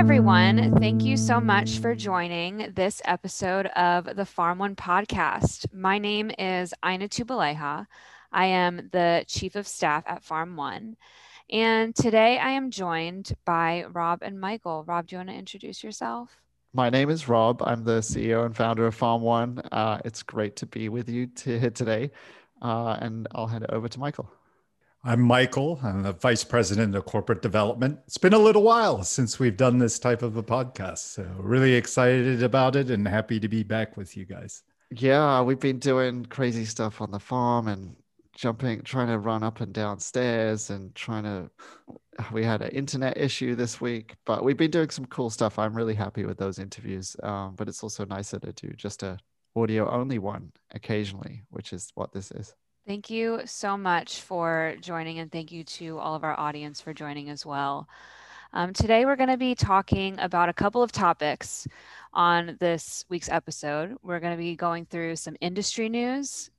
everyone. Thank you so much for joining this episode of the Farm One podcast. My name is Ina Tubaleha. I am the Chief of Staff at Farm One. And today I am joined by Rob and Michael. Rob, do you want to introduce yourself? My name is Rob. I'm the CEO and founder of Farm One. Uh, it's great to be with you to, today. Uh, and I'll hand it over to Michael. I'm Michael. I'm the Vice President of Corporate Development. It's been a little while since we've done this type of a podcast. So, really excited about it and happy to be back with you guys. Yeah, we've been doing crazy stuff on the farm and jumping, trying to run up and down stairs and trying to. We had an internet issue this week, but we've been doing some cool stuff. I'm really happy with those interviews. Um, but it's also nicer to do just a audio only one occasionally, which is what this is. Thank you so much for joining, and thank you to all of our audience for joining as well. Um, today, we're going to be talking about a couple of topics on this week's episode. We're going to be going through some industry news,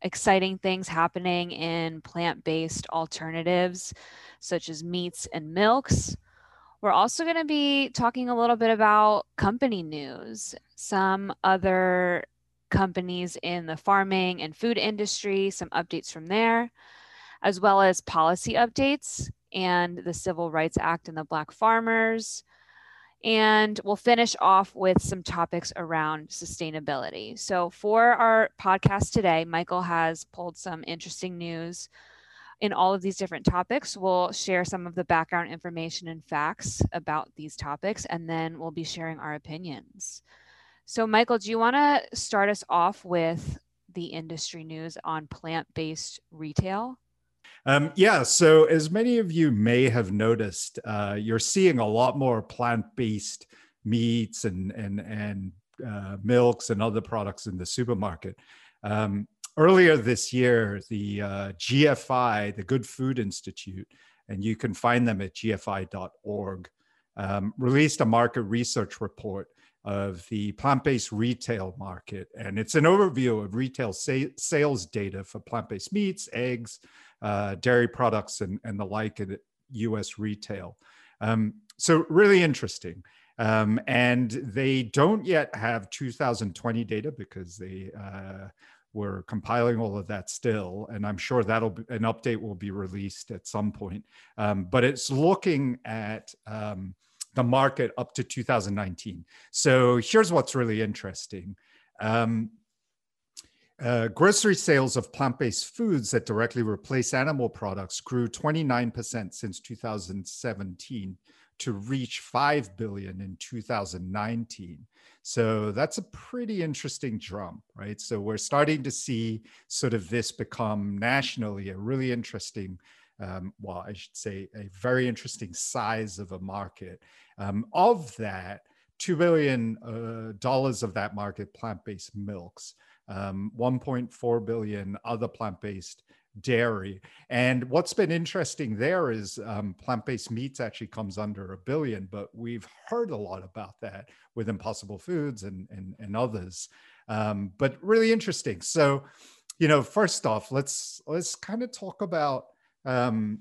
exciting things happening in plant based alternatives such as meats and milks. We're also going to be talking a little bit about company news, some other companies in the farming and food industry, some updates from there, as well as policy updates and the Civil Rights Act and the Black farmers. And we'll finish off with some topics around sustainability. So, for our podcast today, Michael has pulled some interesting news in all of these different topics. We'll share some of the background information and facts about these topics, and then we'll be sharing our opinions. So, Michael, do you want to start us off with the industry news on plant based retail? Um, yeah, so as many of you may have noticed, uh, you're seeing a lot more plant based meats and, and, and uh, milks and other products in the supermarket. Um, earlier this year, the uh, GFI, the Good Food Institute, and you can find them at gfi.org, um, released a market research report of the plant-based retail market and it's an overview of retail sa- sales data for plant-based meats eggs uh, dairy products and, and the like in us retail. Um, so really interesting. Um, and they don't yet have 2020 data because they uh, were compiling all of that still and i'm sure that'll be, an update will be released at some point. Um, but it's looking at um, the market up to 2019. So here's what's really interesting. Um, uh, grocery sales of plant based foods that directly replace animal products grew 29% since 2017 to reach 5 billion in 2019. So that's a pretty interesting jump, right? So we're starting to see sort of this become nationally a really interesting um, well, I should say, a very interesting size of a market. Um, of that, $2 billion uh, of that market, plant-based milks, um, 1.4 billion other plant-based dairy. And what's been interesting there is um, plant-based meats actually comes under a billion, but we've heard a lot about that with Impossible Foods and, and, and others. Um, but really interesting. So, you know, first off, let's let's kind of talk about um,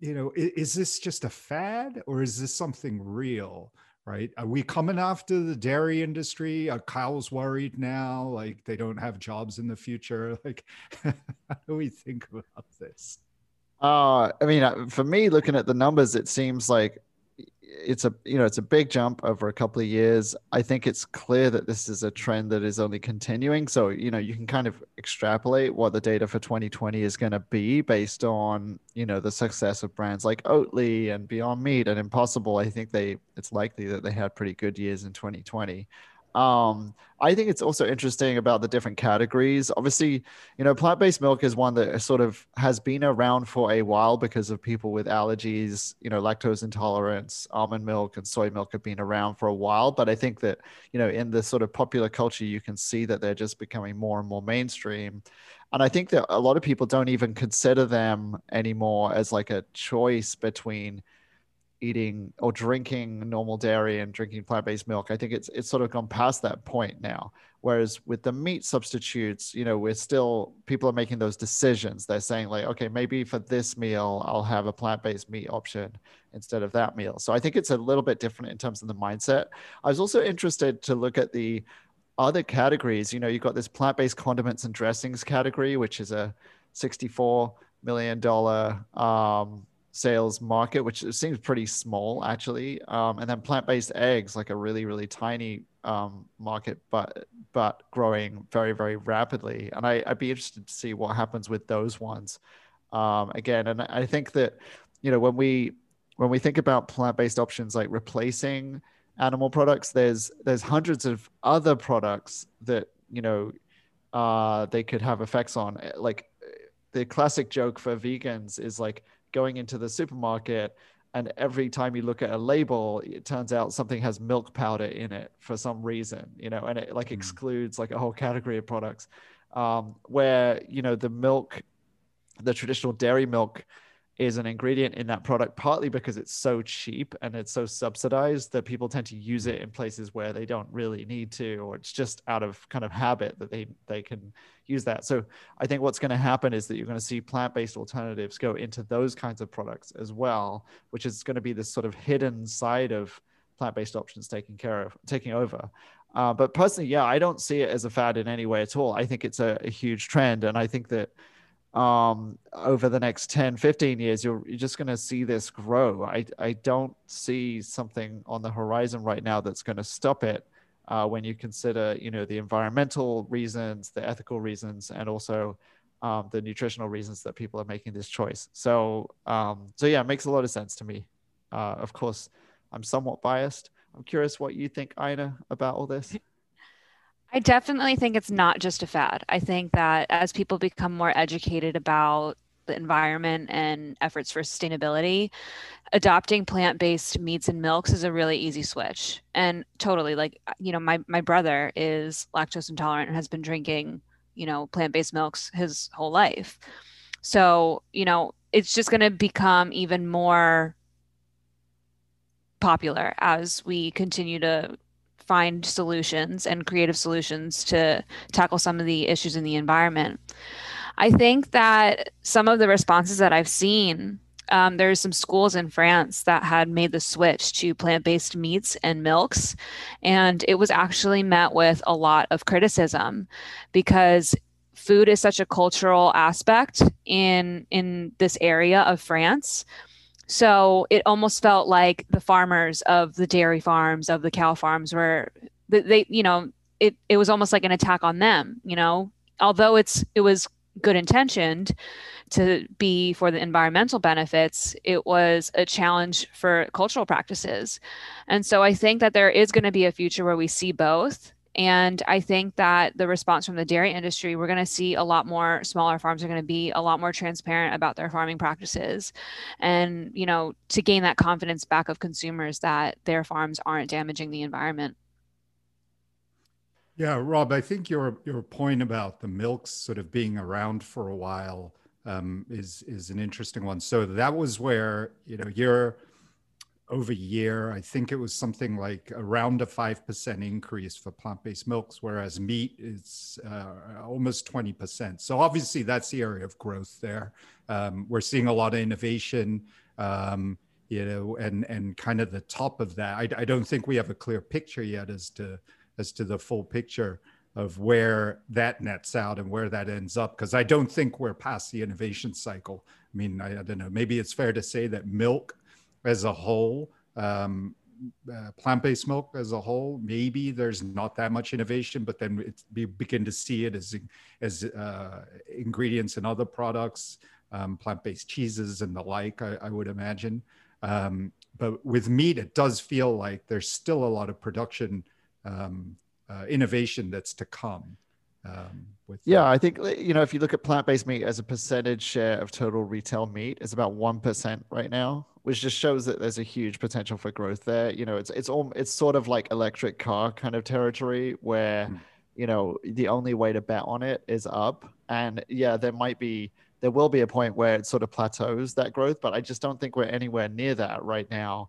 you know, is, is, this just a fad or is this something real? Right? Are we coming after the dairy industry? Are cows worried now? Like they don't have jobs in the future? Like, how do we think about this? Uh, I mean, uh, for me, looking at the numbers, it seems like it's a you know it's a big jump over a couple of years. I think it's clear that this is a trend that is only continuing. So you know you can kind of extrapolate what the data for 2020 is going to be based on you know the success of brands like oatly and beyond meat and impossible. I think they it's likely that they had pretty good years in 2020 um, I think it's also interesting about the different categories. Obviously, you know, plant based milk is one that sort of has been around for a while because of people with allergies, you know, lactose intolerance, almond milk and soy milk have been around for a while. But I think that, you know, in the sort of popular culture, you can see that they're just becoming more and more mainstream. And I think that a lot of people don't even consider them anymore as like a choice between eating or drinking normal dairy and drinking plant-based milk. I think it's it's sort of gone past that point now. Whereas with the meat substitutes, you know, we're still people are making those decisions. They're saying like, okay, maybe for this meal I'll have a plant-based meat option instead of that meal. So I think it's a little bit different in terms of the mindset. I was also interested to look at the other categories. You know, you've got this plant-based condiments and dressings category, which is a 64 million dollar um, sales market, which seems pretty small actually. Um, and then plant-based eggs, like a really really tiny um, market, but but growing very very rapidly. And I, would be interested to see what happens with those ones um, again. And I think that you know when we when we think about plant-based options like replacing animal products, there's there's hundreds of other products that you know uh, they could have effects on. Like the classic joke for vegans is like going into the supermarket and every time you look at a label it turns out something has milk powder in it for some reason you know and it like mm. excludes like a whole category of products um, where you know the milk the traditional dairy milk is an ingredient in that product partly because it's so cheap and it's so subsidized that people tend to use it in places where they don't really need to or it's just out of kind of habit that they they can use that. So i think what's going to happen is that you're going to see plant-based alternatives go into those kinds of products as well which is going to be this sort of hidden side of plant-based options taking care of taking over. Uh, but personally yeah i don't see it as a fad in any way at all. I think it's a, a huge trend and i think that um, over the next 10, 15 years, you're, you're just going to see this grow. I, I don't see something on the horizon right now that's going to stop it uh, when you consider, you know, the environmental reasons, the ethical reasons, and also um, the nutritional reasons that people are making this choice. So, um, so yeah, it makes a lot of sense to me. Uh, of course, I'm somewhat biased. I'm curious what you think, Ina, about all this. I definitely think it's not just a fad. I think that as people become more educated about the environment and efforts for sustainability, adopting plant-based meats and milks is a really easy switch. And totally like uh, you know, my my brother is lactose intolerant and has been drinking, you know, plant-based milks his whole life. So, you know, it's just going to become even more popular as we continue to find solutions and creative solutions to tackle some of the issues in the environment. I think that some of the responses that I've seen, um, there's some schools in France that had made the switch to plant based meats and milks. And it was actually met with a lot of criticism because food is such a cultural aspect in in this area of France so it almost felt like the farmers of the dairy farms, of the cow farms were they, you know, it, it was almost like an attack on them, you know, although it's, it was good intentioned to be for the environmental benefits, it was a challenge for cultural practices. And so I think that there is going to be a future where we see both. And I think that the response from the dairy industry, we're going to see a lot more smaller farms are going to be a lot more transparent about their farming practices. And, you know, to gain that confidence back of consumers that their farms aren't damaging the environment. Yeah, Rob, I think your your point about the milks sort of being around for a while um, is is an interesting one. So that was where you know you're over year. I think it was something like around a 5% increase for plant based milks, whereas meat is uh, almost 20%. So, obviously, that's the area of growth there. Um, we're seeing a lot of innovation. Um, you know, and and kind of the top of that. I, I don't think we have a clear picture yet as to as to the full picture of where that nets out and where that ends up because I don't think we're past the innovation cycle. I mean, I, I, don't know. Maybe it's fair to say that milk as a whole, um, uh, plant-based milk as a whole, maybe there's not that much innovation, but then we begin to see it as as uh, ingredients in other products, um, plant-based cheeses and the like. I, I would imagine, um, but with meat, it does feel like there's still a lot of production um, uh, innovation that's to come. Um, with yeah, I think you know if you look at plant-based meat as a percentage share of total retail meat, it's about one percent right now which just shows that there's a huge potential for growth there. You know, it's it's all it's sort of like electric car kind of territory where, mm. you know, the only way to bet on it is up. And yeah, there might be there will be a point where it sort of plateaus that growth, but I just don't think we're anywhere near that right now.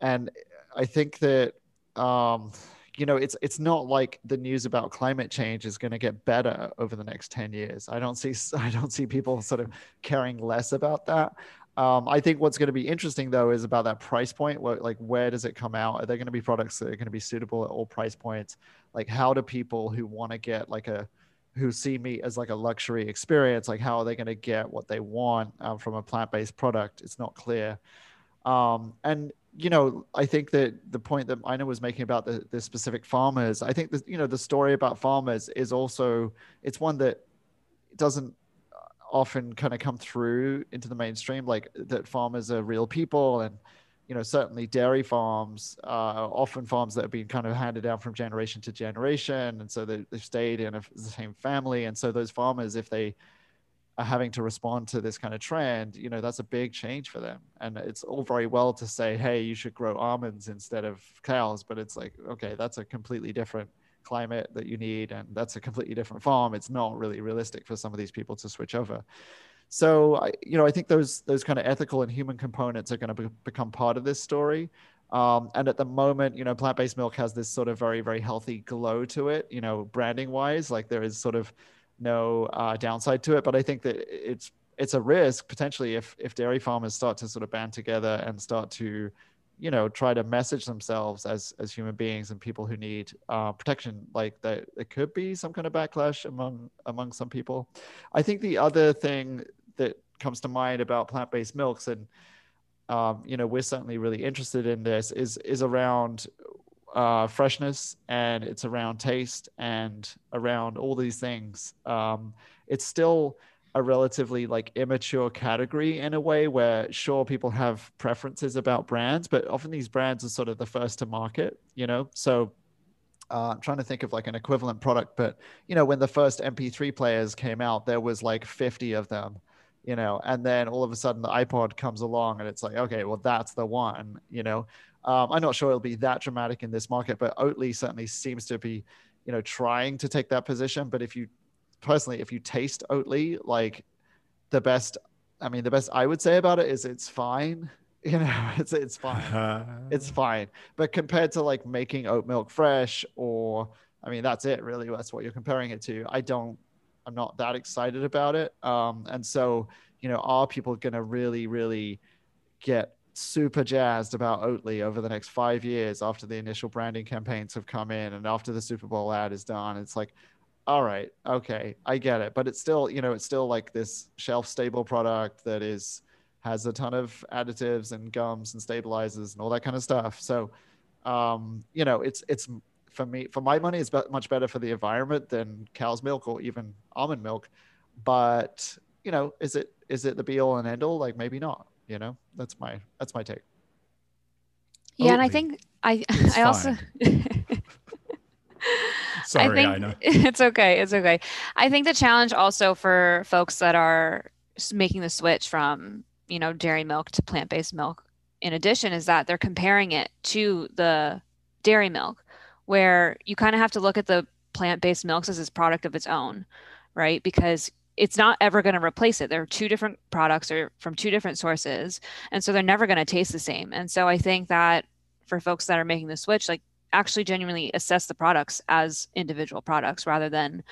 And I think that um, you know it's it's not like the news about climate change is going to get better over the next 10 years i don't see i don't see people sort of caring less about that um, i think what's going to be interesting though is about that price point. What, like where does it come out? Are there going to be products that are going to be suitable at all price points? Like how do people who want to get like a who see meat as like a luxury experience like how are they going to get what they want um, from a plant-based product? It's not clear. Um, and you know, I think that the point that Ina was making about the, the specific farmers, I think that, you know, the story about farmers is also, it's one that doesn't often kind of come through into the mainstream, like that farmers are real people and, you know, certainly dairy farms are often farms that have been kind of handed down from generation to generation. And so they, they've stayed in a, the same family. And so those farmers, if they, are having to respond to this kind of trend, you know, that's a big change for them. And it's all very well to say, hey, you should grow almonds instead of cows, but it's like, okay, that's a completely different climate that you need, and that's a completely different farm. It's not really realistic for some of these people to switch over. So, I, you know, I think those those kind of ethical and human components are going to be, become part of this story. Um, and at the moment, you know, plant-based milk has this sort of very, very healthy glow to it. You know, branding wise, like there is sort of no uh, downside to it. But I think that it's it's a risk potentially if if dairy farmers start to sort of band together and start to you know try to message themselves as as human beings and people who need uh, protection like that it could be some kind of backlash among among some people i think the other thing that comes to mind about plant-based milks and um, you know we're certainly really interested in this is is around uh, freshness and it's around taste and around all these things. Um, it's still a relatively like immature category in a way where sure people have preferences about brands, but often these brands are sort of the first to market, you know? So uh, I'm trying to think of like an equivalent product, but you know, when the first MP3 players came out, there was like 50 of them, you know, and then all of a sudden the iPod comes along and it's like, okay, well, that's the one, you know. Um, I'm not sure it'll be that dramatic in this market, but Oatly certainly seems to be, you know, trying to take that position. But if you personally, if you taste Oatly, like the best, I mean, the best I would say about it is it's fine. You know, it's it's fine. it's fine. But compared to like making oat milk fresh, or I mean, that's it really. That's what you're comparing it to. I don't. I'm not that excited about it. Um, and so, you know, are people going to really, really get super jazzed about Oatly over the next five years after the initial branding campaigns have come in and after the Super Bowl ad is done. It's like, all right, okay, I get it. But it's still, you know, it's still like this shelf stable product that is has a ton of additives and gums and stabilizers and all that kind of stuff. So, um, you know, it's it's for me for my money, it's much better for the environment than cow's milk or even almond milk. But you know, is it is it the be all and end all? Like maybe not you know that's my that's my take yeah and i think i it's i also sorry I, think I it's okay it's okay i think the challenge also for folks that are making the switch from you know dairy milk to plant-based milk in addition is that they're comparing it to the dairy milk where you kind of have to look at the plant-based milks as this product of its own right because it's not ever going to replace it. They're two different products or from two different sources. And so they're never going to taste the same. And so I think that for folks that are making the switch, like actually genuinely assess the products as individual products rather than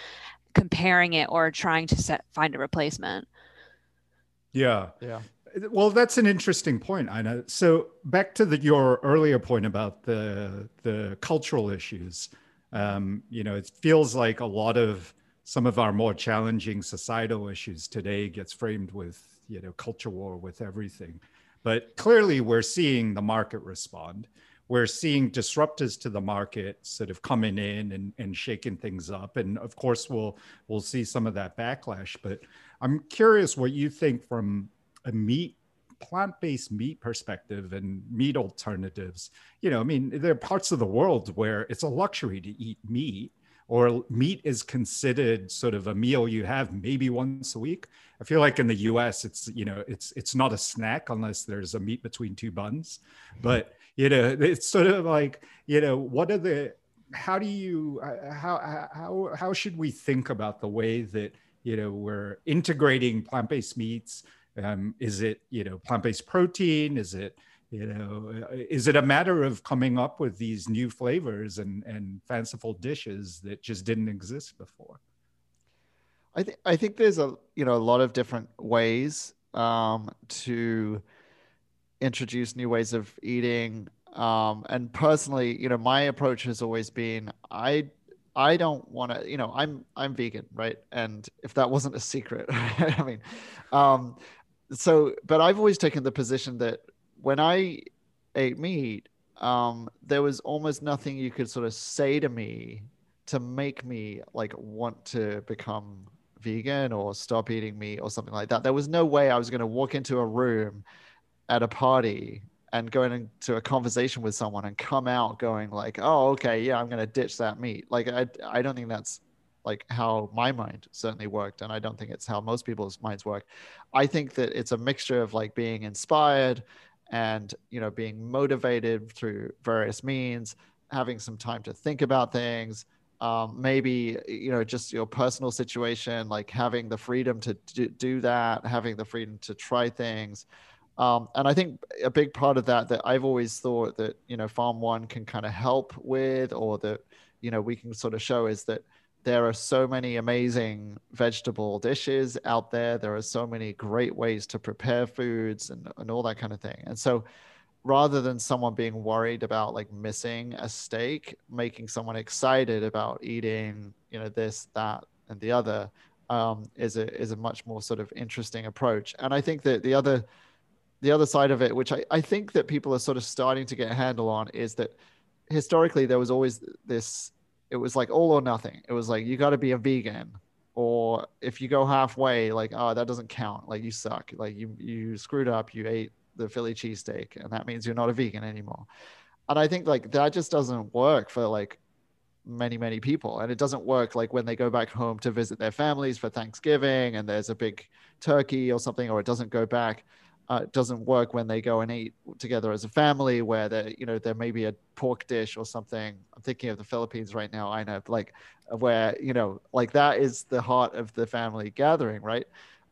comparing it or trying to set, find a replacement. Yeah. Yeah. Well, that's an interesting point, Ina. So back to the, your earlier point about the the cultural issues. Um, you know, it feels like a lot of some of our more challenging societal issues today gets framed with you know culture war with everything but clearly we're seeing the market respond we're seeing disruptors to the market sort of coming in and, and shaking things up and of course we'll we'll see some of that backlash but i'm curious what you think from a meat plant-based meat perspective and meat alternatives you know i mean there are parts of the world where it's a luxury to eat meat or meat is considered sort of a meal you have maybe once a week. I feel like in the US it's you know it's it's not a snack unless there's a meat between two buns. But you know it's sort of like you know what are the how do you uh, how how how should we think about the way that you know we're integrating plant-based meats? Um, is it you know plant-based protein? Is it you know is it a matter of coming up with these new flavors and and fanciful dishes that just didn't exist before? I think i think there's a you know a lot of different ways um, to introduce new ways of eating um, and personally you know my approach has always been i I don't want to, you know, I'm I'm vegan, right? And if that wasn't a secret, I mean, um, so but I've always taken the position that when I ate meat, um, there was almost nothing you could sort of say to me to make me like want to become vegan or stop eating meat or something like that. There was no way I was going to walk into a room at a party and going into a conversation with someone and come out going like, oh, okay, yeah, I'm going to ditch that meat. Like, I, I don't think that's like how my mind certainly worked. And I don't think it's how most people's minds work. I think that it's a mixture of like being inspired and, you know, being motivated through various means, having some time to think about things, um, maybe you know just your personal situation like having the freedom to do, do that having the freedom to try things um, and I think a big part of that that I've always thought that you know Farm One can kind of help with, or that you know we can sort of show is that there are so many amazing vegetable dishes out there. There are so many great ways to prepare foods and, and all that kind of thing. And so rather than someone being worried about like missing a steak, making someone excited about eating, you know, this, that, and the other um, is a is a much more sort of interesting approach. And I think that the other the other side of it, which I, I think that people are sort of starting to get a handle on, is that historically there was always this it was like all or nothing. It was like you got to be a vegan, or if you go halfway, like oh that doesn't count. Like you suck. Like you you screwed up. You ate the Philly cheesesteak, and that means you're not a vegan anymore. And I think like that just doesn't work for like many many people and it doesn't work like when they go back home to visit their families for thanksgiving and there's a big turkey or something or it doesn't go back uh, doesn't work when they go and eat together as a family where there you know there may be a pork dish or something. I'm thinking of the philippines right now i know like where you know like that is the heart of the family gathering right?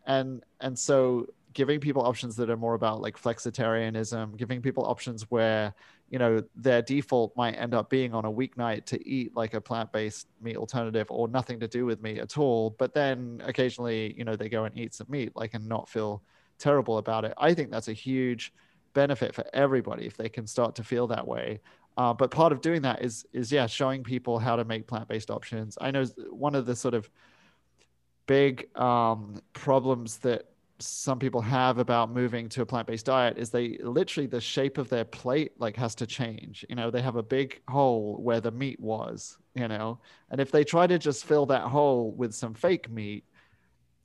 And and so giving people options that are more about like flexitarianism giving people options where you know their default might end up being on a weeknight to eat like a plant-based meat alternative or nothing to do with meat at all but then occasionally you know they go and eat some meat like and not feel terrible about it. I think that's a huge benefit for everybody if they can start to feel that way. Uh, but part of doing that is is yeah, showing people how to make plant-based options. I know one of the sort of big um, problems that some people have about moving to a plant-based diet is they literally the shape of their plate like has to change you know they have a big hole where the meat was you know and if they try to just fill that hole with some fake meat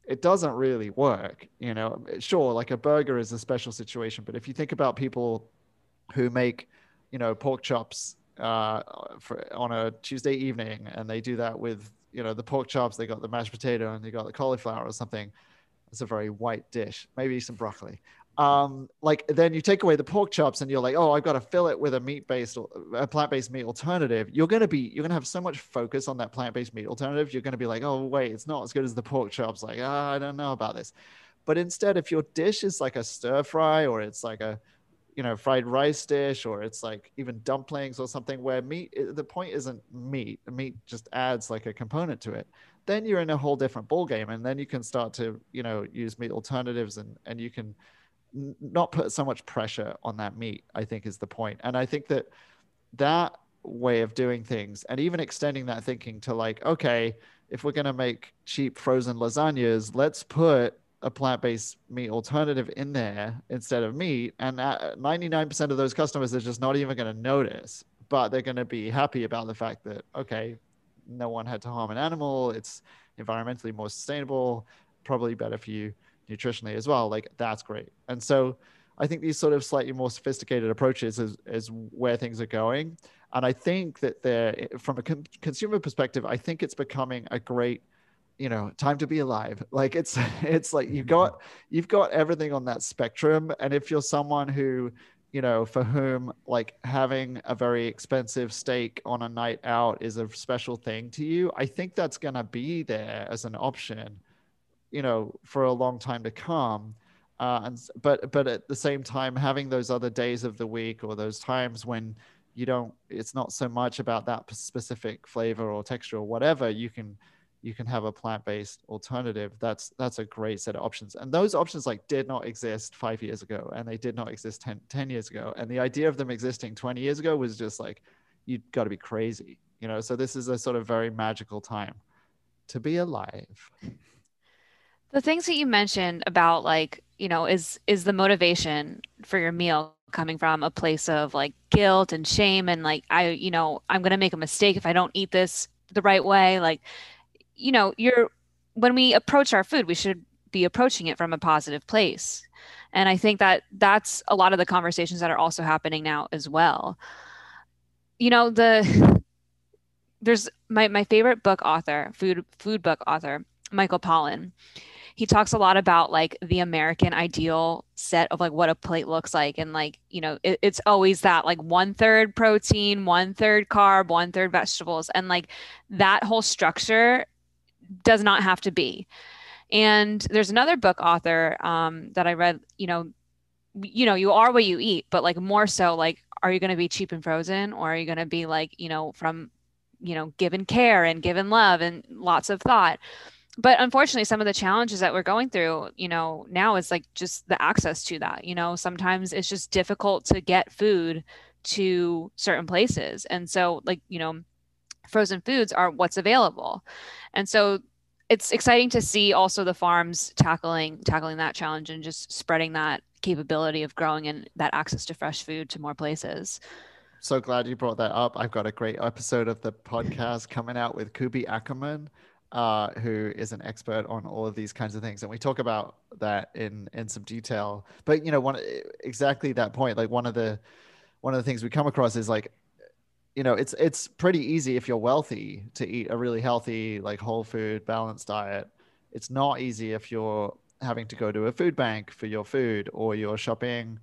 it doesn't really work you know? Sure like a burger is a special situation but if you think about people who make you know pork chops uh, for, on a tuesday evening and they do that with you know the pork chops they got the mashed potato and they got the cauliflower or something it's a very white dish. Maybe some broccoli um, like then you take away the pork chops and you're like, oh, I've got to fill it with a meat based, a plant based meat alternative. You're gonna be, you're gonna have so much focus on that plant based meat alternative. You're gonna be like, oh wait, it's not as good as the pork chops. Like, oh, I don't know about this. But instead, if your dish is like a stir fry or it's like a, you know, fried rice dish or it's like even dumplings or something where meat, the point isn't meat. Meat just adds like a component to it then you're in a whole different ball game and then you can start to you know use meat alternatives and and you can not put so much pressure on that meat i think is the point. And i think that that way of doing things and even extending that thinking to like okay if we're going to make cheap frozen lasagnas let's put a plant-based meat alternative in there instead of meat. And 99% of those customers are just not even going to notice but they're going to be happy about the fact that okay no one had to harm an animal. It's environmentally more sustainable probably better for you nutritionally as well like that's great. And so i think these sort of slightly more sophisticated approaches is, is where things are going. And i think that they're eh, from a con- consumer perspective i think it's becoming a great you know time to be alive. Like it's it's like you've got you've got everything on that spectrum. And if you're someone who you know for whom like having a very expensive steak on a night out is a special thing to you i think that's going to be there as an option you know, for a long time to come. Uh, and but but at the same time, having those other days of the week or those times when you don't, it's not so much about that specific flavor or texture or whatever. You can you can have a plant-based alternative that's that's a great set of options and those options like did not exist five years ago and they did not exist 10, 10 years ago and the idea of them existing 20 years ago was just like you've got to be crazy you know so this is a sort of very magical time to be alive the things that you mentioned about like you know is is the motivation for your meal coming from a place of like guilt and shame and like i you know i'm going to make a mistake if i don't eat this the right way like you know, you're when we approach our food, we should be approaching it from a positive place. And I think that that's a lot of the conversations that are also happening now as well. You know, the there's my, my favorite book author, food food book author, Michael Pollan. He talks a lot about like the American ideal set of like what a plate looks like. And like, you know, it, it's always that like one third protein, one third carb, one third vegetables. And like that whole structure does not have to be. And there's another book author um, that I read, you know, you know, you are what you eat, but like more so like, are you going to be cheap and frozen or are you going to be like, you know, from, you know, given care and given love and lots of thought? But unfortunately, some of the challenges that we're going through, you know, now is like just the access to that. You know, sometimes it's just difficult to get food to certain places. And so, like, you know, frozen foods are what's available. And so it's exciting to see also the farms tackling tackling that challenge and just spreading that capability of growing and that access to fresh food to more places. So glad you brought that up. I've got a great episode of the podcast coming out with Kubi Ackerman, uh, who is an expert on all of these kinds of things, and we talk about that in in some detail. But you know, one exactly that point, like one of the one of the things we come across is like you know it's it's pretty easy if you're wealthy to eat a really healthy like whole food balanced diet. It's not easy if you're having to go to a food bank for your food or you're shopping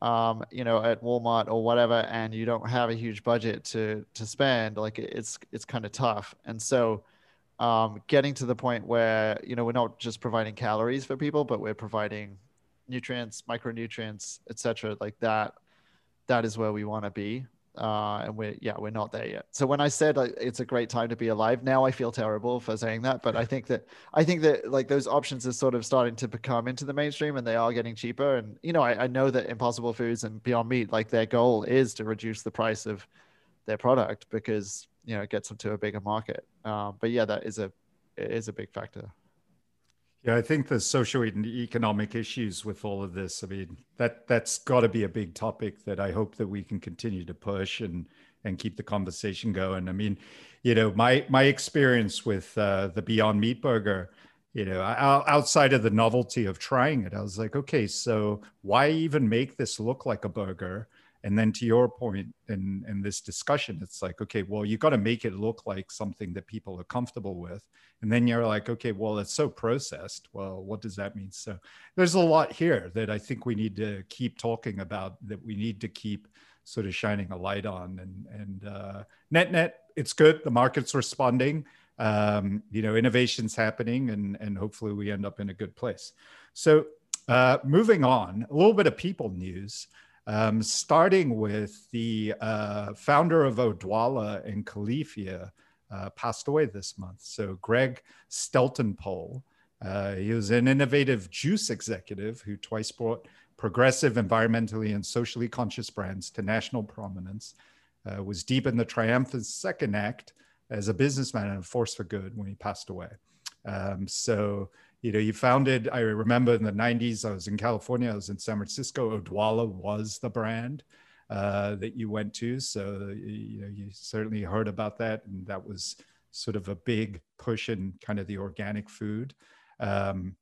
um, you know at walmart or whatever and you don't have a huge budget to to spend. Like it's it's kind of tough. And so um, getting to the point where you know we're not just providing calories for people but we're providing nutrients micronutrients etc like that that is where we want to be uh, and we're yeah we're not there yet. So when I said like, it's a great time to be alive, now I feel terrible for saying that, but I think that I think that like those options are sort of starting to become into the mainstream, and they are getting cheaper. And you know, I, I know that Impossible Foods and Beyond Meat, like their goal is to reduce the price of their product because you know it gets them to a bigger market. Um, but yeah, that is a is a big factor. Yeah, I think the social and economic issues with all of this. I mean, that that's got to be a big topic that I hope that we can continue to push and and keep the conversation going. I mean, you know, my my experience with uh, the Beyond Meat Burger, you know, outside of the novelty of trying it, I was like, okay, so why even make this look like a burger? and then to your point in in this discussion it's like okay well you got to make it look like something that people are comfortable with. And then you're like okay well it's so processed. Well what does that mean? So there's a lot here that i think we need to keep talking about that we need to keep sort of shining a light on. And and uh, net net it's good. The market's responding um, you know innovations happening and and hopefully we end up in a good place so uh, moving on a little bit of people news um, starting with the uh, founder of Odwalla and Califia uh, passed away this month. So Greg Steltenpohl, uh, he was an innovative juice executive who twice brought progressive, environmentally and socially conscious brands to national prominence, uh, was deep in the triumphant second act as a businessman and a force for good when he passed away. Um, so you know, you founded, I remember in the 90s, I was in California, I was in San Francisco. Odwalla was the brand uh, that you went to. So, you know, you certainly heard about that. And that was sort of a big push in kind of the organic food um,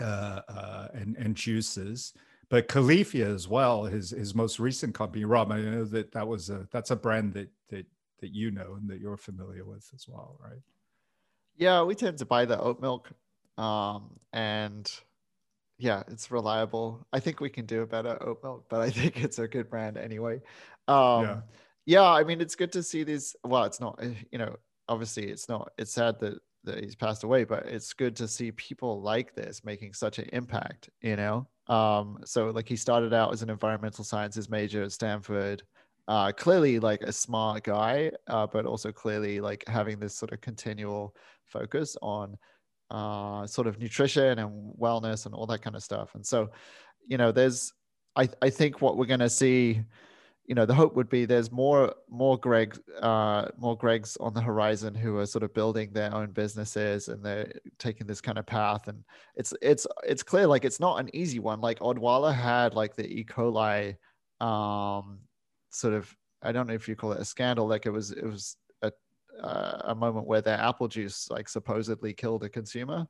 uh, uh, and, and juices. But Califia as well, his, his most recent company, Rob, I know that that was a, that's a brand that, that, that you know and that you're familiar with as well, right? Yeah, we tend to buy the oat milk um, and yeah, it's reliable. I think we can do a better oat milk, but I think it's a good brand anyway. Um, yeah. yeah, I mean, it's good to see these. Well, it's not, eh, you know, obviously it's not, it's sad that that he's passed away, but it's good to see people like this making such an impact, you know? Um, so like he started out as an environmental sciences major at Stanford, uh, clearly like a smart guy, uh, but also clearly like having this sort of continual focus on uh, sort of nutrition and wellness and all that kind of stuff. And so, you know, there's, I, I think what we're going to see you know the hope would be there's more more greg uh more gregs on the horizon who are sort of building their own businesses and they're taking this kind of path. And it's it's it's clear like it's not an easy one. Like odwalla had like the e. coli um sort of i don't know if you call it a scandal like it was it was a uh, a moment where their apple juice like supposedly killed a consumer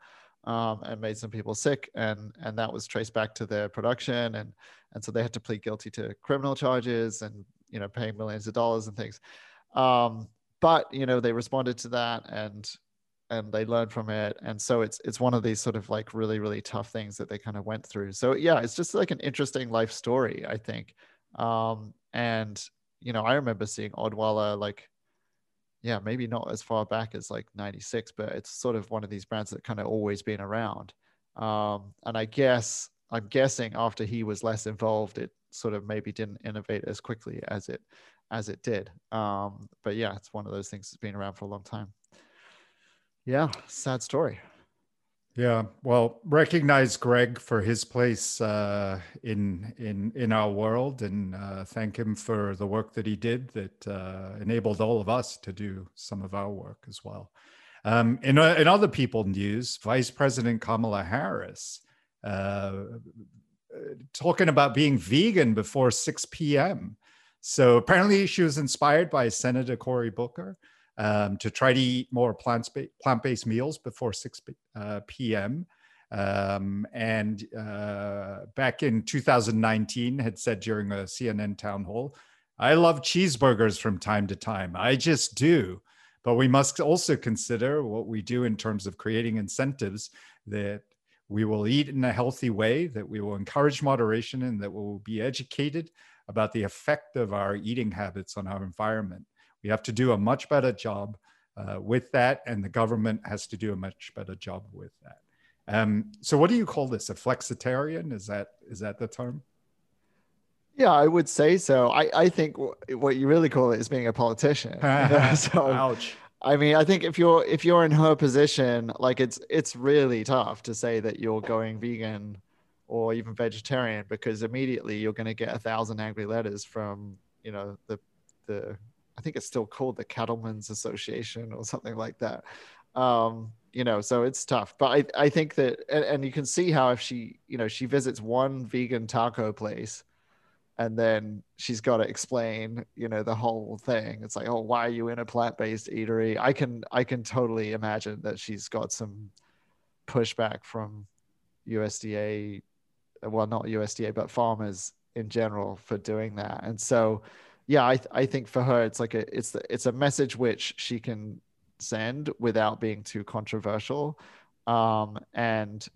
um, and made some people sick, and and that was traced back to their production, and and so they had to plead guilty to criminal charges and you know paying millions of dollars and things. Um, but you know they responded to that and and they learned from it. And so it's it's one of these sort of like really really tough things that they kind of went through. So yeah it's just like an interesting life story i think. Um and you know i remember seeing odwalla like yeah, maybe not as far back as like 96, but it's sort of one of these brands that kind of always been around. Um, and I guess, I'm guessing after he was less involved, it sort of maybe didn't innovate as quickly as it, as it did. Um, but yeah, it's one of those things that's been around for a long time. Yeah, sad story. Yeah, well, recognize Greg for his place uh, in in in our world, and uh, thank him for the work that he did that uh, enabled all of us to do some of our work as well. Um, in uh, in other people news, Vice President Kamala Harris uh, talking about being vegan before six p.m. So apparently, she was inspired by Senator Cory Booker um, to try to eat more plant plant based meals before 6 uh, p.m. Um, and uh, back in 2019, had said during a CNN town hall, "I love cheeseburgers from time to time. I just do." But we must also consider what we do in terms of creating incentives that we will eat in a healthy way, that we will encourage moderation, and that we will be educated about the effect of our eating habits on our environment. We have to do a much better job uh, with that, and the government has to do a much better job with that. Um, so, what do you call this? A flexitarian? Is that is that the term? Yeah, I would say so. I, I think w- what you really call it is being a politician. so, Ouch. I mean, I think if you're if you're in her position, like it's it's really tough to say that you're going vegan or even vegetarian because immediately you're going to get a thousand angry letters from you know the the I think it's still called the Cattlemen's Association or something like that. Um, you know, so it's tough. But I, I think that, and, and you can see how if she, you know, she visits one vegan taco place and then she's got to explain, you know, the whole thing. It's like, oh, why are you in a plant-based eatery? I can, I can totally imagine that she's got some pushback from USDA, well, not USDA, but farmers in general for doing that. And so, yeah, I I think for her it's like a it's it's a message which she can send without being too controversial, um, and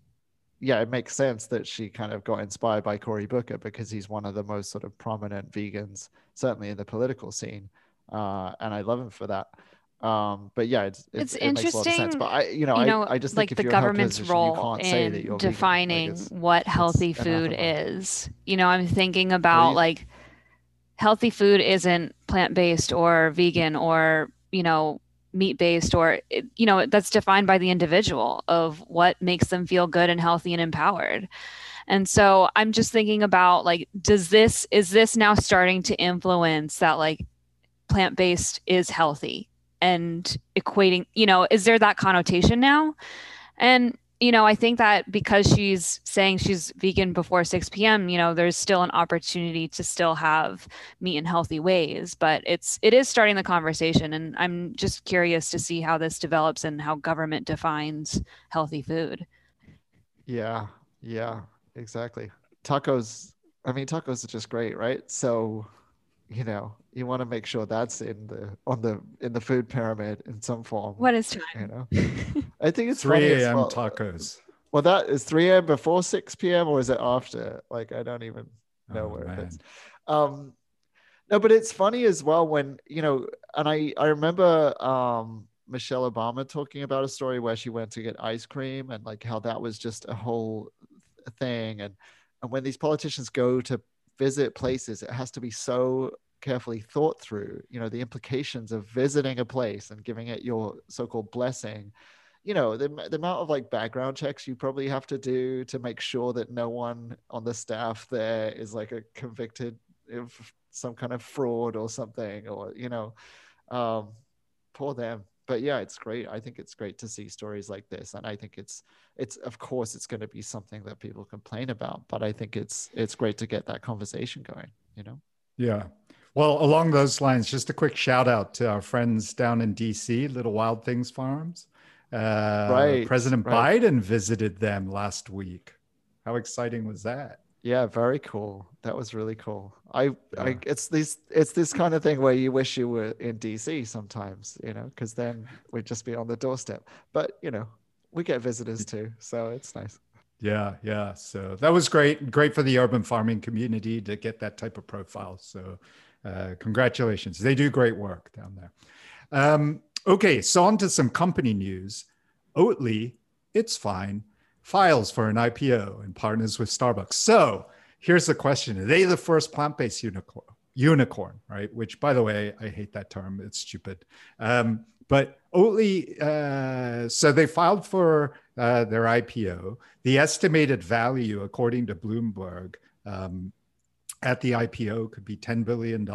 yeah, it makes sense that she kind of got inspired by Cory Booker because he's one of the most sort of prominent vegans, certainly in the political scene, uh, and I love him for that. Um, but yeah, it's, it's, it interesting. Sense. But I, you know, you know I, I just like the government's position, role in defining like what healthy food is. You know, I'm thinking about you, like healthy food isn't plant-based or vegan or you know meat-based or you know that's defined by the individual of what makes them feel good and healthy and empowered. And so i'm just thinking about like does this is this now starting to influence that like plant-based is healthy and equating you know is there that connotation now? And you know, I think that because she's saying she's vegan before 6 p.m., you know, there's still an opportunity to still have meat in healthy ways. But it's it is starting the conversation, and I'm just curious to see how this develops and how government defines healthy food. Yeah, yeah, exactly. Tacos. I mean, tacos are just great, right? So, you know, you want to make sure that's in the on the in the food pyramid in some form. What is time? You know, I think it's 3 a.m. Well. tacos. Well, that is 3 a.m. before 6 p.m. or is it after? Like, I don't even know oh, where man. it is. Um, no, but it's funny as well when you know, and I I remember um Michelle Obama talking about a story where she went to get ice cream and like how that was just a whole thing. And and when these politicians go to visit places, it has to be so carefully thought through. You know, the implications of visiting a place and giving it your so-called blessing. You know, the, the amount of like background checks you probably have to do to make sure that no one on the staff there is like a convicted of some kind of fraud or something, or you know, um, poor them but yeah it's great. I think it's great to see stories like this and i think it's it's of course it's going to be something that people complain about but i think it's it's great to get that conversation going you know? Yeah. Well along those lines just a quick shout out to our friends down in dc little wild things farms. Uh, right president right. biden visited them last week. How exciting was that yeah, very cool. That was really cool. I, yeah. I, it's this, it's this kind of thing where you wish you were in DC sometimes, you know, because then we'd just be on the doorstep. But you know, we get visitors too, so it's nice. Yeah, yeah. So that was great. Great for the urban farming community to get that type of profile. So, uh, congratulations. They do great work down there. Um, okay, so on to some company news. Oatly, it's fine files for an IPO and partners with Starbucks. So here's the question Are they the first plant based unicorn? Unicorn, right? Which, by the way, I hate that term. It's stupid. Um, but Oatly, uh, so they filed for uh, their IPO. The estimated value, according to Bloomberg, um, at the IPO could be $10 billion.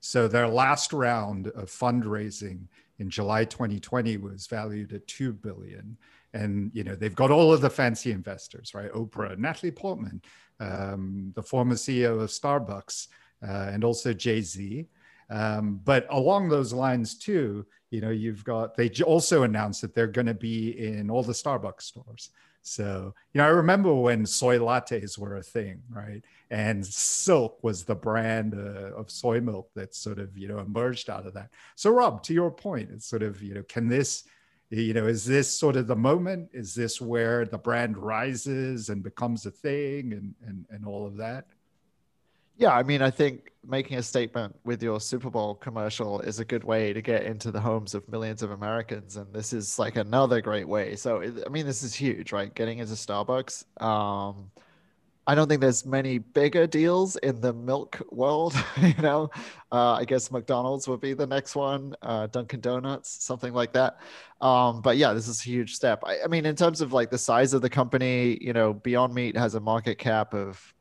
So their last round of fundraising in July 2020 was valued at 2 billion and you know they've got all of the fancy investors right? Oprah natalie portman um, the former ceo of starbucks uh, and also jay-z. Um, but along those lines too you know you've got they also announced that they're going to be in all the starbucks stores. So you know i remember when soy lattes were a thing right? And silk was the brand uh, of soy milk that sort of you know emerged out of that. So rob to your point it's sort of you know can this you know is this sort of the moment? Is this where the brand rises and becomes a thing and and, and all of that? Yeah i mean i think making a statement with your super bowl commercial is a good way to get into the homes of millions of americans and this is like another great way. So i mean this is huge right? Getting into starbucks um, I don't think there's many bigger deals in the milk world. you know, uh, I guess McDonald's would be the next one, uh, Dunkin' Donuts, something like that. Um, but yeah, this is a huge step. I, I, mean, in terms of like the size of the company, you know, Beyond Meat has a market cap of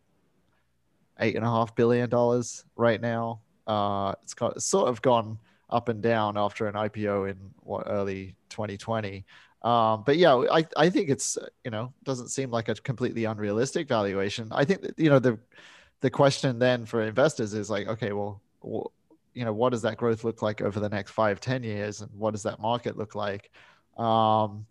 eight and a half billion dollars right now. Uh, it's got sort of gone up and down after an IPO in what early 2020. Um, but yeah, I, I think it's you know doesn't seem like a completely unrealistic valuation. I think that, you know the the question then for investors is like, okay, well, well, you know, what does that growth look like over the next five, ten years, and what does that market look like? Um,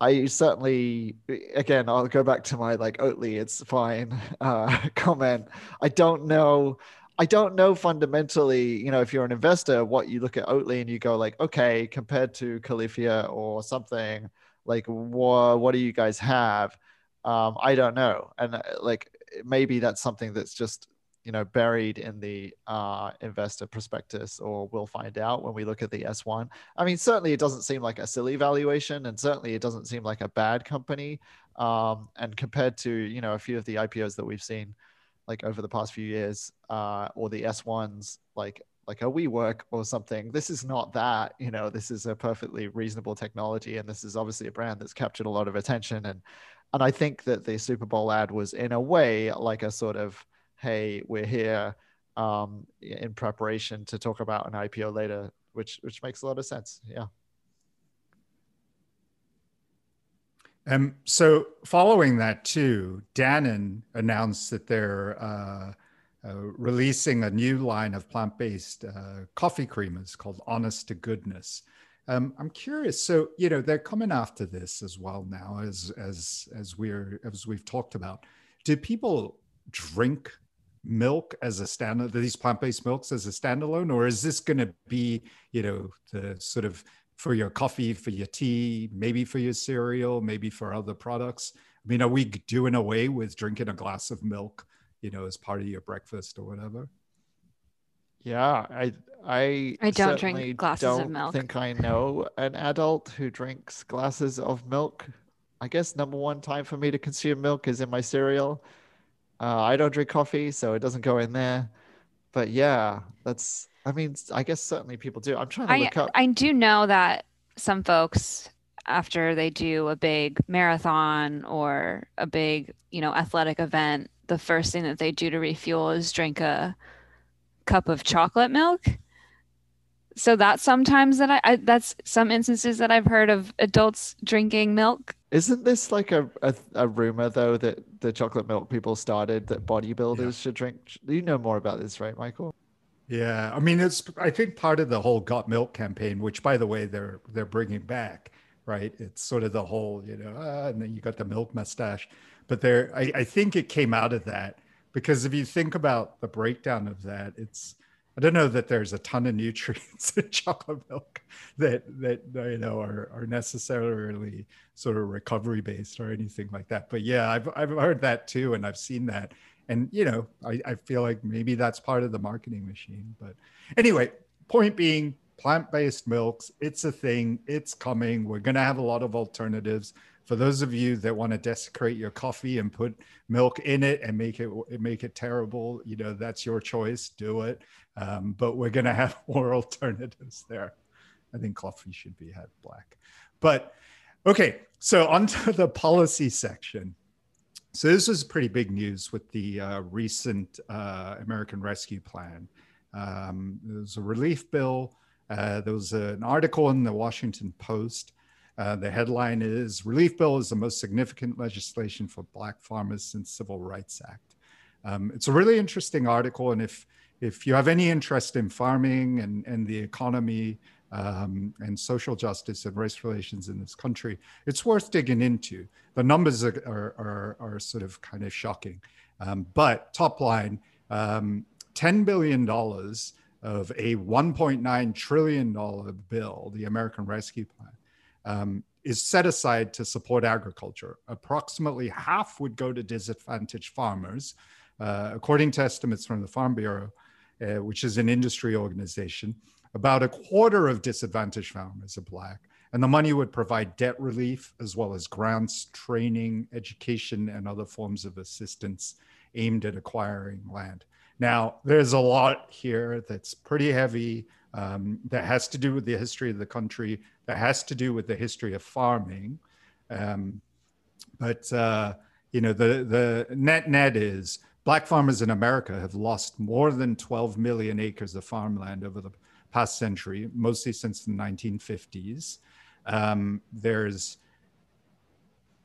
I certainly, again, I'll go back to my like Oatly, it's fine uh, comment. I don't know I don't know fundamentally, you know, if you're an investor, what you look at Oatly and you go like, okay, compared to Califia or something, like what what do you guys have? Um, I don't know, and uh, like maybe that's something that's just you know buried in the uh, investor prospectus, or we'll find out when we look at the S1. I mean, certainly it doesn't seem like a silly valuation, and certainly it doesn't seem like a bad company. Um, and compared to you know a few of the IPOs that we've seen like over the past few years, uh, or the S1s, like like a WeWork or something. This is not that, you know, this is a perfectly reasonable technology. And this is obviously a brand that's captured a lot of attention. And and I think that the Super Bowl ad was in a way like a sort of, hey, we're here um, in preparation to talk about an IPO later, which which makes a lot of sense. Yeah. Um, so following that too, Dannon announced that they're uh, uh, releasing a new line of plant-based uh, coffee creamers called Honest to Goodness. Um, I'm curious. So you know they're coming after this as well now, as as as we're as we've talked about. Do people drink milk as a stand these plant-based milks as a standalone, or is this going to be you know the sort of for your coffee, for your tea, maybe for your cereal, maybe for other products? I mean, are we doing away with drinking a glass of milk, you know, as part of your breakfast or whatever? Yeah, I I I don't drink glasses of don't milk. think I know an adult who drinks glasses of milk. I guess number one time for me to consume milk is in my cereal. Uh, I don't drink coffee, so it doesn't go in there. But yeah, that's. I mean, I guess certainly people do. I'm trying to I look up. I do know that some folks after they do a big marathon or a big, you know, athletic event, the first thing that they do to refuel is drink a cup of chocolate milk. So that's sometimes that I, I that's some instances that I've heard of adults drinking milk. Isn't this like a, a, a rumor though that the chocolate milk people started that bodybuilders should drink? You know more about this, right, Michael? Yeah, I mean, it's I think part of the whole "Got Milk" campaign, which, by the way, they're they're bringing back, right? It's sort of the whole, you know, ah, and then you got the milk mustache, but there, I, I think it came out of that because if you think about the breakdown of that, it's I don't know that there's a ton of nutrients in chocolate milk that that you know are are necessarily sort of recovery based or anything like that. But yeah, I've I've heard that too, and I've seen that, and you know, I, I feel like maybe that's part of the marketing machine. But anyway, point being, plant-based milks, it's a thing, it's coming. We're gonna have a lot of alternatives for those of you that want to desecrate your coffee and put milk in it and make it make it terrible you know that's your choice do it um, but we're going to have more alternatives there i think coffee should be had black but okay so onto the policy section so this was pretty big news with the uh, recent uh, american rescue plan um, there was a relief bill uh, there was an article in the washington post uh, the headline is Relief Bill is the most significant legislation for Black farmers since Civil Rights Act. Um, it's a really interesting article. And if, if you have any interest in farming and, and the economy um, and social justice and race relations in this country, it's worth digging into. The numbers are, are, are, sort of kind of shocking. Um, but top line um, $10 billion of a $1.9 trillion bill, the American Rescue Plan um, is set aside to support agriculture. Approximately half would go to disadvantaged farmers. Uh, according to estimates from the Farm Bureau, uh, which is an industry organization, about a quarter of disadvantaged farmers are Black. And the money would provide debt relief as well as grants, training, education, and other forms of assistance aimed at acquiring land. Now, there's a lot here that's pretty heavy um, that has to do with the history of the country, that has to do with the history of farming. Um, but uh, you know, the the net net is black farmers in America have lost more than 12 million acres of farmland over the past century, mostly since the 1950s. Um, there's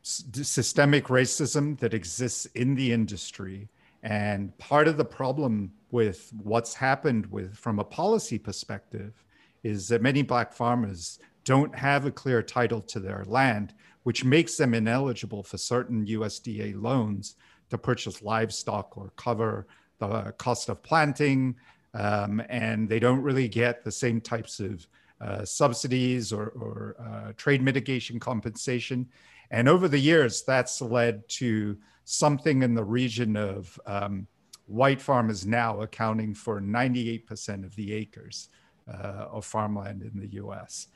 systemic racism that exists in the industry and part of the problem with what's happened with from a policy perspective is that many black farmers don't have a clear title to their land, which makes them ineligible for certain USDA loans to purchase livestock or cover the cost of planting. Um, and they don't really get the same types of uh, subsidies or, or uh, trade mitigation compensation. And over the years, that's led to something in the region of um, white farmers now accounting for 98% of the acres uh, of farmland in the US.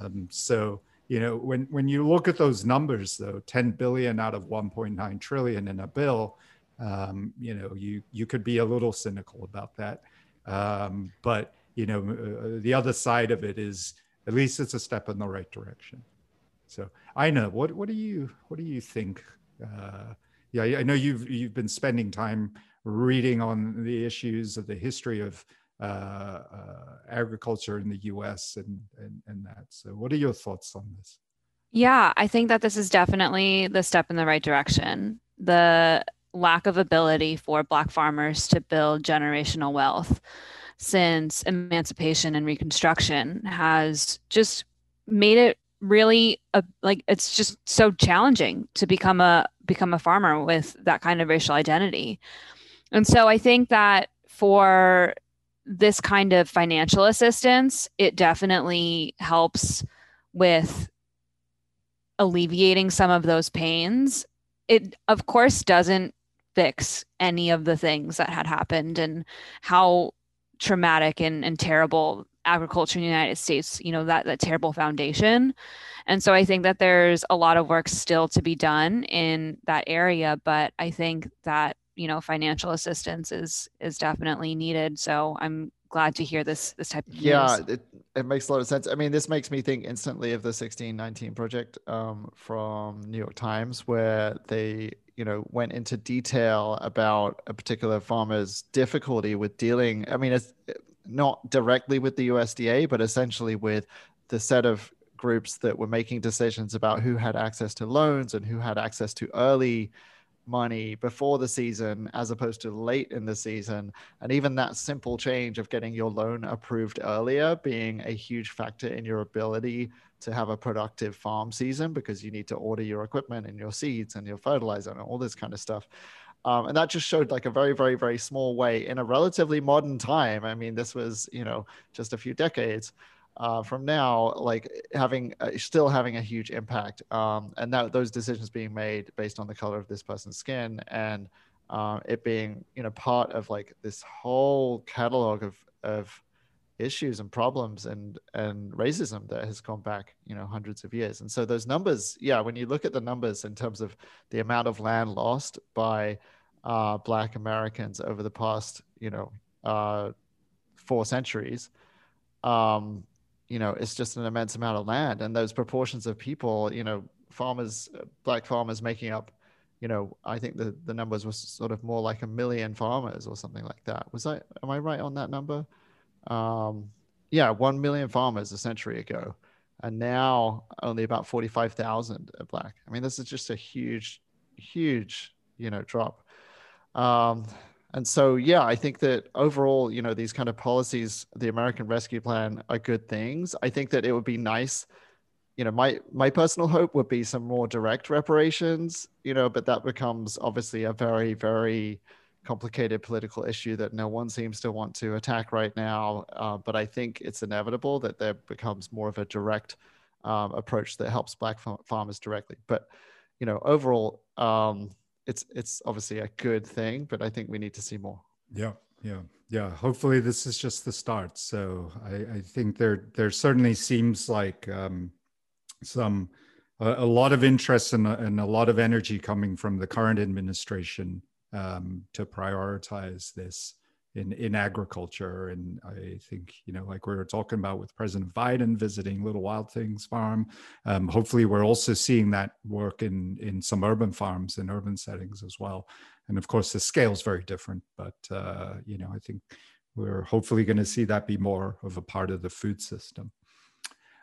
Um, so, you know, when, when you look at those numbers, though, 10 billion out of 1.9 trillion in a bill, um, you know, you, you could be a little cynical about that. Um, but, you know, uh, the other side of it is at least it's a step in the right direction. So I know what, what do you, what do you think? Uh, yeah, I know you've you've been spending time reading on the issues of the history of uh, uh, agriculture in the U.S. and, and and that. So, what are your thoughts on this? Yeah, I think that this is definitely the step in the right direction. The lack of ability for Black farmers to build generational wealth since emancipation and Reconstruction has just made it really a, like it's just so challenging to become a become a farmer with that kind of racial identity. And so I think that for this kind of financial assistance, it definitely helps with alleviating some of those pains. It, of course, doesn't fix any of the things that had happened and how traumatic and, and terrible agriculture in the United States, you know, that, that terrible foundation. And so I think that there's a lot of work still to be done in that area, but I think that, you know, financial assistance is is definitely needed. So I'm glad to hear this this type of news. Yeah, it, it makes a lot of sense. I mean, this makes me think instantly of the 1619 project um, from New York Times, where they you know went into detail about a particular farmer's difficulty with dealing i mean it's eh, not directly with the usda but essentially with the set of groups that were making decisions about who had access to loans and who had access to early money before the season as opposed to late in the season and even that simple change of getting your loan approved earlier being a huge factor in your ability to have a productive farm season because you need to order your equipment and your seeds and your fertilizer and all this kind of stuff. Um, and that just showed like a very, very, very small way in a relatively modern time. I mean, this was, you know, just a few decades uh, from now, like having uh, still having a huge impact. Um, and that those decisions being made based on the color of this person's skin and uh, it being, you know, part of like this whole catalog of, of issues and problems and and racism that has gone back you know hundreds of years and so those numbers yeah when you look at the numbers in terms of the amount of land lost by uh, black americans over the past you know uh, four centuries um, you know it's just an immense amount of land and those proportions of people you know farmers black farmers making up you know i think the the numbers was sort of more like a million farmers or something like that was i am i right on that number um, yeah, 1 million farmers a century ago. And now only about 45,000 are black. I mean, this is just a huge, huge, you know, drop. Um, and so, yeah, I think that overall, you know, these kind of policies, the American Rescue Plan are good things. I think that it would be nice, you know, my my personal hope would be some more direct reparations, you know, but that becomes obviously a very, very complicated political issue that no one seems to want to attack right now. Uh, but I think it's inevitable that there becomes more of a direct um, approach that helps black farmers directly. But you know, overall, um, it's it's obviously a good thing, but I think we need to see more. Yeah, yeah, yeah. Hopefully, this is just the start. So I, I think there there certainly seems like um, some a, a lot of interest and, and a lot of energy coming from the current administration um, to prioritize this in, in agriculture. And I think, you know, like we were talking about with President Biden visiting Little Wild Things Farm, um, hopefully we're also seeing that work in, in some urban farms and urban settings as well. And of course, the scale is very different, but, uh, you know, I think we're hopefully going to see that be more of a part of the food system.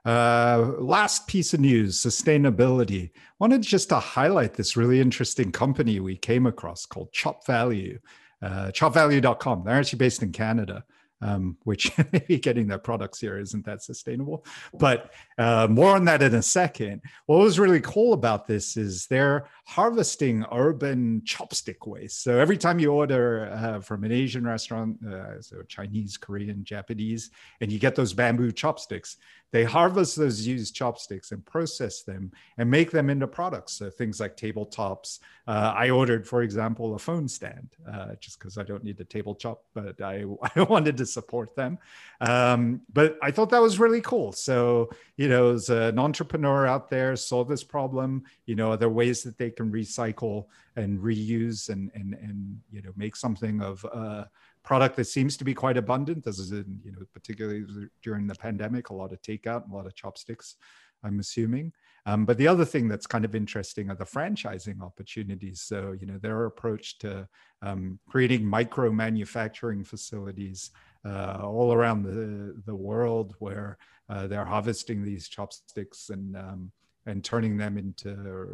Uh, last piece of news sustainability. Wanted just to highlight this really interesting company we came across called Chop Value, uh, chopvalue.com. They're actually based in Canada um, which maybe getting their products here isn't that sustainable. But uh, more on that in a second. What was really cool about this is they're harvesting urban chopstick waste. So every time you order uh, from an Asian restaurant, uh, so Chinese, Korean, Japanese, and you get those bamboo chopsticks, they harvest those used chopsticks and process them and make them into products. So things like tabletops. Uh, I ordered, for example, a phone stand uh, just because I don't need a table chop, but I, I wanted to support them. Um, but I thought that was really cool. So, you know, as an entrepreneur out there, solve this problem, you know, are there ways that they can recycle and reuse and, and, and you know, make something of, uh, product that seems to be quite abundant, as is in, you know, particularly during the pandemic, a lot of takeout, a lot of chopsticks, I'm assuming. Um, but the other thing that's kind of interesting are the franchising opportunities. So, you know, their approach to um, creating micro manufacturing facilities uh, all around the, the world where uh, they're harvesting these chopsticks and um, and turning them into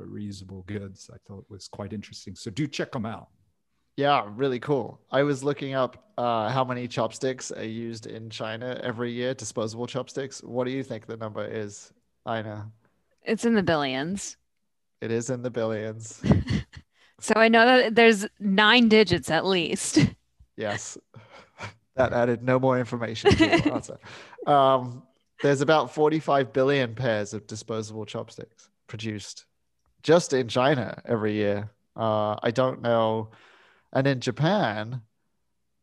reusable goods. I thought was quite interesting. So do check them out. Yeah, really cool. I was looking up uh, how many chopsticks are used in China every year, disposable chopsticks. What do you think the number is, Ina? It's in the billions. It is in the billions. so I know that there's nine digits at least. Yes. That added no more information to your answer. Um, there's about 45 billion pairs of disposable chopsticks produced just in China every year. Uh, I don't know and in Japan,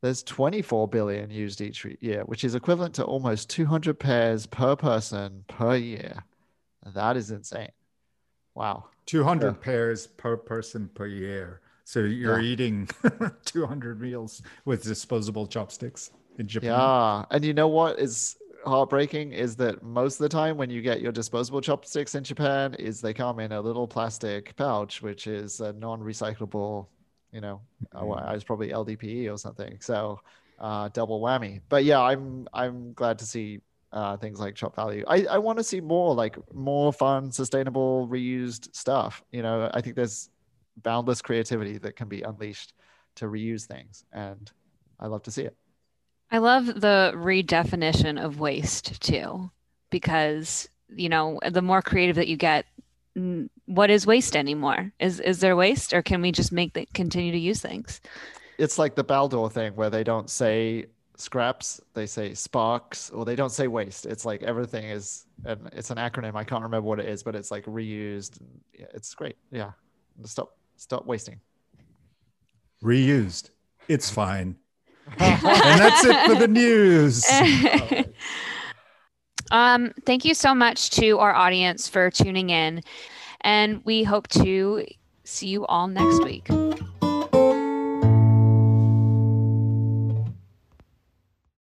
there's 24 billion used each year, which is equivalent to almost 200 pairs per person per year. That is insane. Wow. 200 Yeah. pairs per person per year. So you're Yeah. eating 200 meals with disposable chopsticks in Japan. Yeah. And you know what is heartbreaking is that most of the time when you get your disposable chopsticks in Japan is they come in a little plastic pouch, which is a non-recyclable, you know, uh, well, Mhm. it's probably LDPE or something. So uh, double whammy. But yeah, I'm I'm glad to see uh, things like Chop Value. I, I want to see more like more fun, sustainable, reused stuff. You know, I think there's boundless creativity that can be unleashed to reuse things, and I love to see it. I love the redefinition of waste too, because you know the more creative that you get, n- what is waste anymore? Is is there waste, or can we just make the continue to use things? it's like the Baldor thing where they don't say scraps, they say sparks, or they don't say waste. It's like everything is, and it's an acronym. I can't remember what it is, but it's like reused. yeah, It's great. Yeah, stop, stop wasting. Reused. It's fine. and that's it for the news. um, thank you so much to our audience for tuning in, and we hope to see you all next week.